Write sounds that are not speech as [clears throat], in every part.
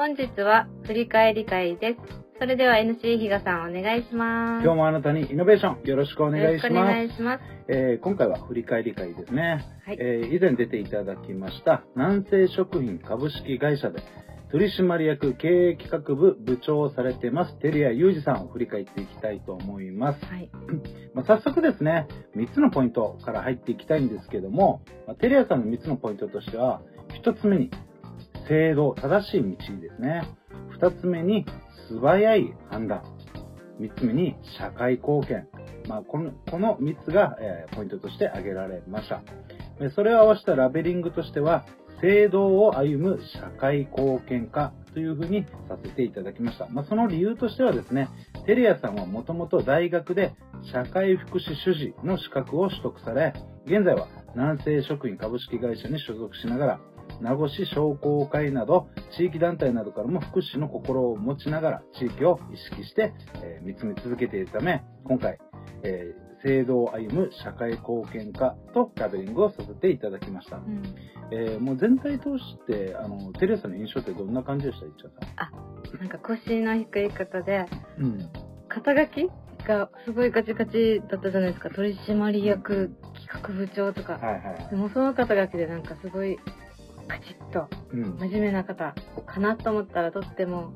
本日は振り返り会です。それでは NC 比嘉さんお願いします。今日もあなたにイノベーションよろしくお願いしよろしくおます。願いします。えー今回は振り返り会ですね、はいえー以前出ていただきました南西食品株式会社で取締役経営企画部部長をされてます照屋裕二さんを振り返っていきたいと思います。はい。[clears throat] まあ、早速ですね、3つのポイントから入っていきたいんですけども、まあ、テレアさんの3つのポイントとしては、1つ目に、正道、正しい道ですね。2つ目に、素早い判断。3つ目に、社会貢献。まあ、この、この3つが、えーポイントとして挙げられました。それを合わせたラベリングとしては、正道を歩む社会貢献家というふうにさせていただきました。まあ、その理由としてはですね、テレアさんはもともと大学で社会福祉主事の資格を取得され、現在は南西食品株式会社に所属しながら、名護市商工会など地域団体などからも福祉の心を持ちながら地域を意識して、えー見つめ続けているため、今回、えー制度を歩む社会貢献家とラベリングをさせていただきました。うん。えーもう全体通して、あの、テレサの印象ってどんな感じでしたいっちゃさなんか腰の低い方で、ん。うん。肩書きがすごいガチガチだったじゃないですか。取締役、企画部長とか。はいはいで。もその肩書きでなんかすごいカチッとうん。真面目な方かなと思ったらとっても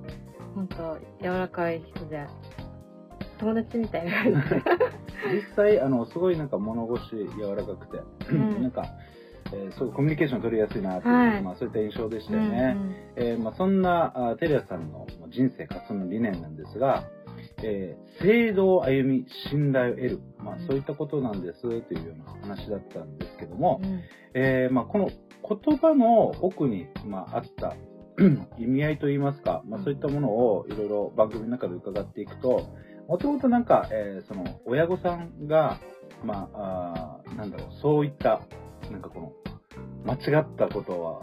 本当柔らかい人で友達みたいな。実際、あの、すごいなんか物腰柔らかくて、うん。なんか、えーそうコミュニケーション取りやすいなっていう、はい。まあそういった印象でしたうんよね。えーまあ、そんなあテレアさんの人生活の理念なんですが、えー、制度を歩み、信頼を得る。まあ、そういったことなんですというような話だったんですけども、うん。えーまあ、この言葉の奥に、まあ、あった [clears throat] 意味合いといいますか、まあ、そういったものをいろいろ番組の中で伺っていくと、もともとなんか、えーその親御さんが、まあ、あーなんだろう、そういった、なんかこの、間違ったことは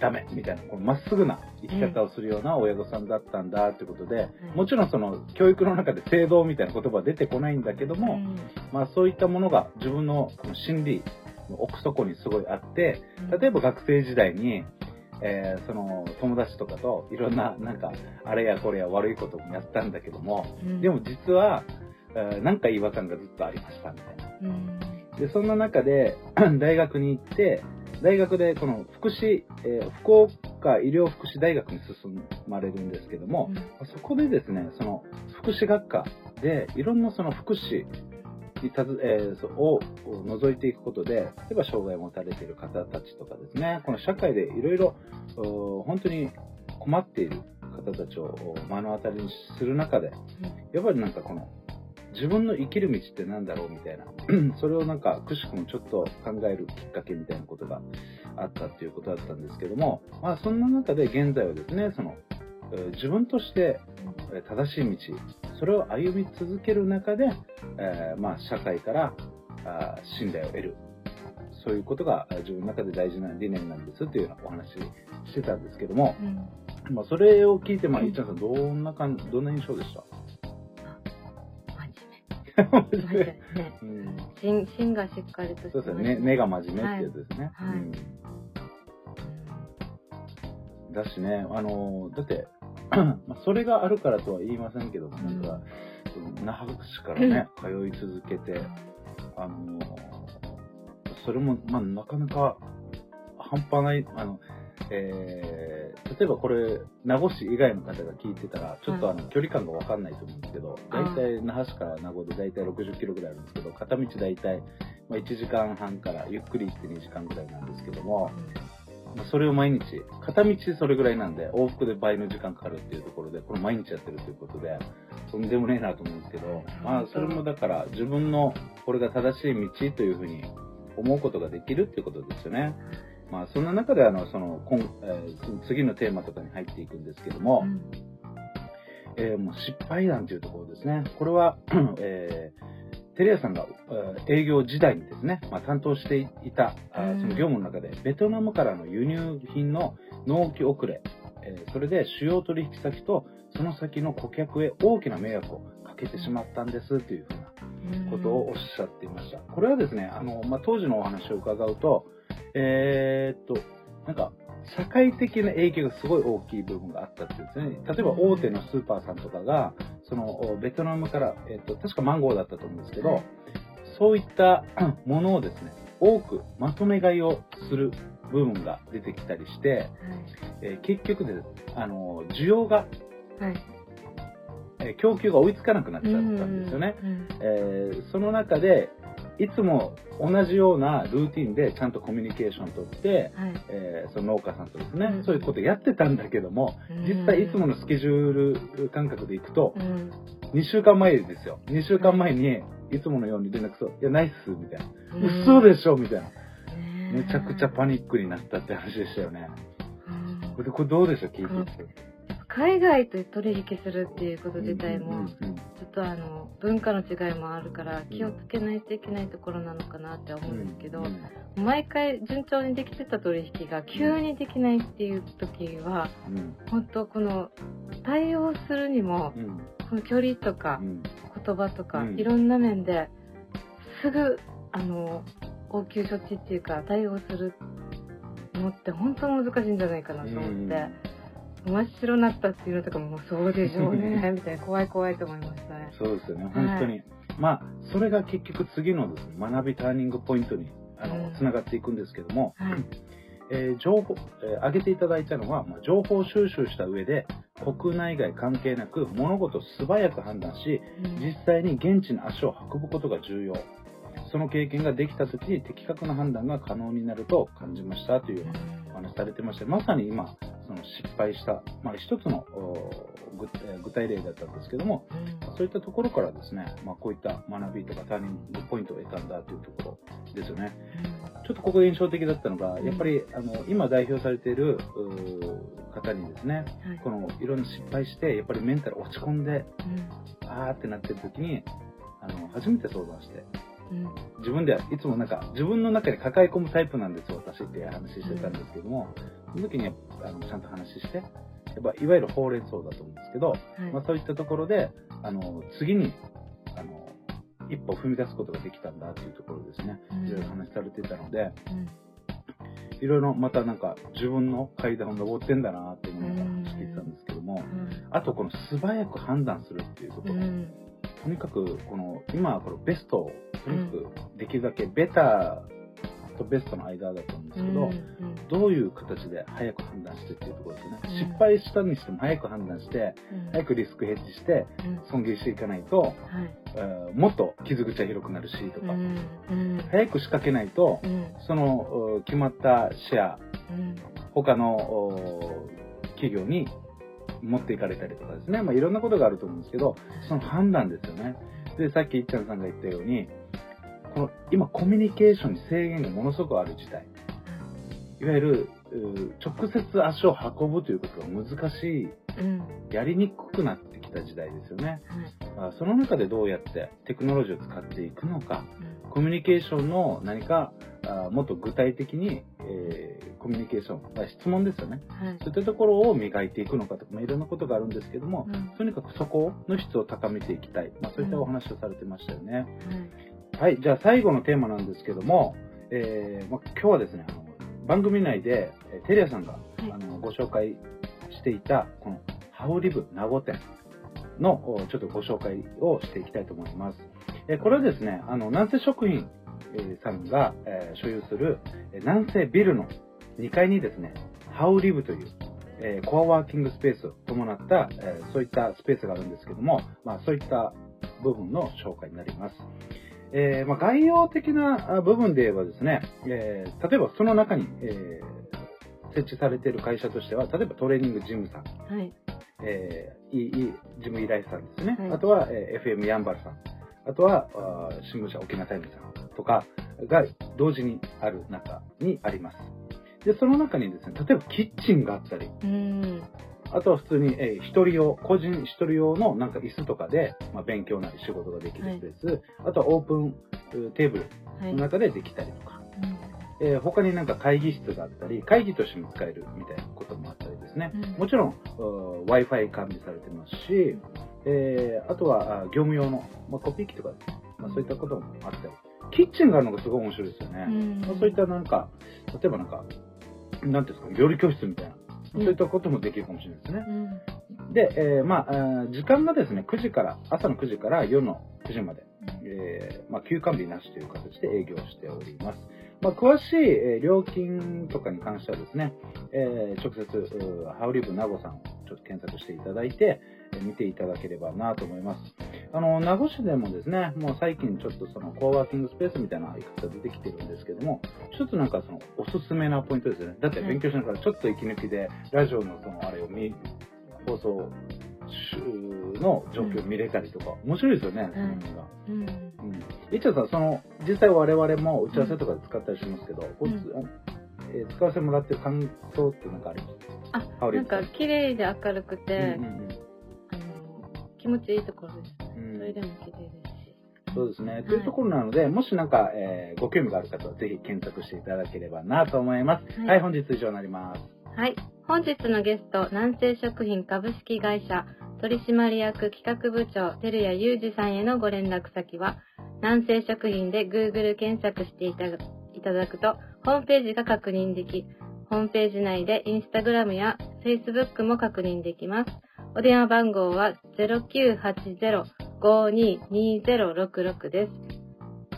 ダメみたいな、このまっすぐな生き方をするような親御さんだったんだってことで、もちろんその教育の中で制度みたいな言葉は出てこないんだけども、うん。まあそういったものが自分の心理の奥底にすごいあって、例えば学生時代に、えーその友達とかといろんななんかあれやこれや悪いこともやったんだけども、うん。でも実は、えーなんか違和感がずっとありましたみたいな。うん。で、そんな中で [clears throat] 大学に行って、大学でこの福祉、えー福岡医療福祉大学に進まれるんですけども、そこでですね、その福祉学科でいろんなその福祉にたず、えーそをを覗いていくことで、例えば障害を持たれている方たちとかですね、この社会でいろいろお本当に困っている方たちをお目の当たりにする中で、やっぱりなんかこの自分の生きる道ってなんだろうみたいな、[clears throat] それをなんかくしくもちょっと考えるきっかけみたいなことがあったっていうことだったんですけども、まあそんな中で現在はですね、その、えー自分としてえー正しい道、それを歩み続ける中で、えーまあ社会からあー信頼を得る。そういうことがえー自分の中で大事な理念なんですっていうようなお話してたんですけども、うん。まあそれを聞いて、まあ、うんいっちゃんさん、どんな感じ、どんな印象でした？真面目。真面目。ね。うん。芯芯がしっかりとしてそうですよね。根が真面目ってやつですね。はい。はいうん。だしね、あの、だって、[clears throat] まあそれがあるからとは言いませんけども、なんか、那覇市からね、通い続けて、あの、それも、まあ、なかなか半端ない、あの、えー例えばこれ、名護市以外の方が聞いてたら、ちょっとあの、距離感がわかんないと思うんですけど、あ大体那覇市から名護で大体60キロぐらいあるんですけど、片道大体、まあ、1時間半からゆっくり行って2時間ぐらいなんですけども、まあそれを毎日、片道それぐらいなんで、往復で倍の時間かかるっていうところで、これ毎日やってるということで、とんでもねえなと思うんですけど、まあそれもだから自分のこれが正しい道というふうに思うことができるっていうことですよね。まあそんな中であの、その、今えー次のテーマとかに入っていくんですけども、うんえーもう失敗談というところですね。これは、[clears throat] えーテレアさんが、えー営業時代にですね、まあ、担当していた、その業務の中で、ベトナムからの輸入品の納期遅れ、えーそれで主要取引先とその先の顧客へ大きな迷惑をかけてしまったんですというふうなことをおっしゃっていました。これはですね、あの、まあ、当時のお話を伺うと、えーっと、なんか、社会的な影響がすごい大きい部分があったっていうんですね。例えば大手のスーパーさんとかが、そのベトナムから、えっと、確かマンゴーだったと思うんですけど、そういった [clears throat] ものをですね、多くまとめ買いをする部分が出てきたりして、はい、えー、結局で、あの、需要が、はいえ供給が追いつかなくなっちゃったんですよね。えー、その中で、いつも同じようなルーティンでちゃんとコミュニケーションをとって、はい、えー、その農家さんとですね、うん、そういうことやってたんだけども、実際いつものスケジュール感覚でいくと、うん、2週間前ですよ。2週間前にいつものように連絡するいや、ないっす、みたいな。嘘でしょみたいな。めちゃくちゃパニックになったって話でしたよね。これこれどうでしょう聞いてて。海外と取引するっていうこと自体も、ちょっとあの文化の違いもあるから気をつけないといけないところなのかなって思うんですけど、毎回順調にできてた取引が急にできないっていう時は、本当この対応するにも、この距離とか言葉とか、いろんな面ですぐあの応急処置っていうか対応するのって本当難しいんじゃないかなと思って。真っ白になったっていうのとかもそうでしょうねみたいな怖い怖いと思いましたね。[laughs] そうですよね本当に、はい、まあそれが結局次のです、ね、学びターニングポイントにあの、つながっていくんですけども、はい、えー、情報、えー、挙げていただいたのは、まあ、情報収集した上で国内外関係なく物事を素早く判断し、うん、実際に現地に足を運ぶことが重要。その経験ができた時に的確な判断が可能になると感じましたというお話されてましてまさに今その失敗した、まあ、一つの具体例だったんですけども、うん、そういったところからですね、まあ、こういった学びとかターニングポイントを得たんだというところですよね。うん、ちょっとここで印象的だったのが、やっぱりあの今代表されている方にですね、はい、このいろんな失敗して、やっぱりメンタル落ち込んで、うん、あーってなってる時に、あの初めて相談して、自分ではいつもなんか自分の中に抱え込むタイプなんですよ私って話してたんですけども、その時にあのちゃんと話してやっぱいわゆるほうれん草だと思うんですけど、はい、まあ、そういったところであの次にあの一歩踏み出すことができたんだというところですね、いろいろ話されてたので、いろいろまたなんか自分の階段を登ってんだなっていうのが聞いてたん。ですけども、あとこの素早く判断するっていうところ、とにかくこの今このベストをとにかくできるだけベターとベストの間だと思うんですけど、うんうん、どういう形で早く判断してっていうところですね、うん、失敗したにしても早く判断して、うん、早くリスクヘッジして損切りしていかないと、はい。えー、もっと傷口は広くなるしとか、早く仕掛けないと、その決まったシェア、他の企業に持っていかれたりとかですね、まあ、いろんなことがあると思うんですけど、その判断ですよね。で、さっきいっちゃんさんが言ったように、この今コミュニケーションに制限がものすごくある時代。いわゆる、直接足を運ぶということが難しい、うん、やりにくくなってきた時代ですよね。はい、その中でどうやってテクノロジーを使っていくのか、うん、コミュニケーションの何かあもっと具体的に、えー、コミュニケーション、質問ですよね、はい、そういったところを磨いていくのかとか、まあ、いろんなことがあるんですけども、うん、とにかくそこの質を高めていきたい、まあ、そういったお話をされてましたよね。はい、じゃあ最後のテーマなんですけども、えーまあ、今日はですね、あの番組内で、えテレアさんが、あのご紹介していた、このハウリブ名護店のちょっとご紹介をしていきたいと思います。えこれはですね、あの、南西食品さんが、え所有する南西ビルの2階にですね、ハウリブという、えコアワーキングスペースを伴った、えそういったスペースがあるんですけども、まあ、そういった部分の紹介になります。えー、まあ、概要的な部分で言えばですね、えー、例えばその中に、えー、設置されている会社としては、例えばトレーニングジムさん、はい、えー、いいジム依頼さんですね、はい、あとは、えー、FM ヤンバルさん、あとはあ新聞社沖縄タイムさんとかが同時にある中にあります。で、その中にですね、例えばキッチンがあったり、あとは普通に、えー、一人用、個人一人用のなんか椅子とかで、まあ、勉強なり仕事ができるスペース、はい、あとはオープンテーブルの中でできたりとか、はい、えー、他になんか会議室があったり、会議としても使えるみたいなこともあったりですね。うん、もちろん、Wi-Fi 完備されてますし、えー、あとは業務用の、まあ、コピー機とか、まあ、そういったこともあったり、キッチンがあるのがすごい面白いですよね。うん、まあ、そういったなんか、例えばなんか、なんていうんですか、料理教室みたいな、そういったこともできるかもしれないですね。で、えー、まあ、時間がですね、9時から、朝の9時から夜の9時まで、えー、まあ、休館日なしという形で営業しております。まあ、詳しい、え料金とかに関してはですね、えー、直接、ハウリブ名護さんをちょっと検索していただいて、え見ていただければなと思います。あの、名護市でもですね、もう最近ちょっとそのコーワーキングスペースみたいないくつか出てきてるんですけども、一つなんかそのおすすめなポイントですよね。だって勉強しながらちょっと息抜きで、ラジオのそのあれを見、放送の状況を見れたりとか、面白いですよね、その辺が。うん。うん。一応さん、その、実際我々も打ち合わせとかで使ったりしますけど、うん、えー、使わせてもらってる感想ってなんかあります？あ、なんか綺麗で明るくて、うんうんうん、気持ちいいところです。れでも綺麗ですし。そうですね。というところなので、もしなんか、えー、ご興味がある方はぜひ検索していただければなと思います。はい、はい、本日以上になります。はい。本日のゲスト、南西食品株式会社取締役企画部長、照屋裕二さんへのご連絡先は、南西食品で Google 検索していただくと、ホームページが確認でき、ホームページ内で Instagram や Facebook も確認できます。お電話番号は522066です。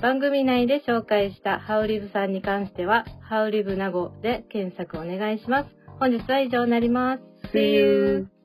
番組内で紹介したハウリブさんに関しては、ハウリブ名護で検索お願いします。本日は以上になります。See you!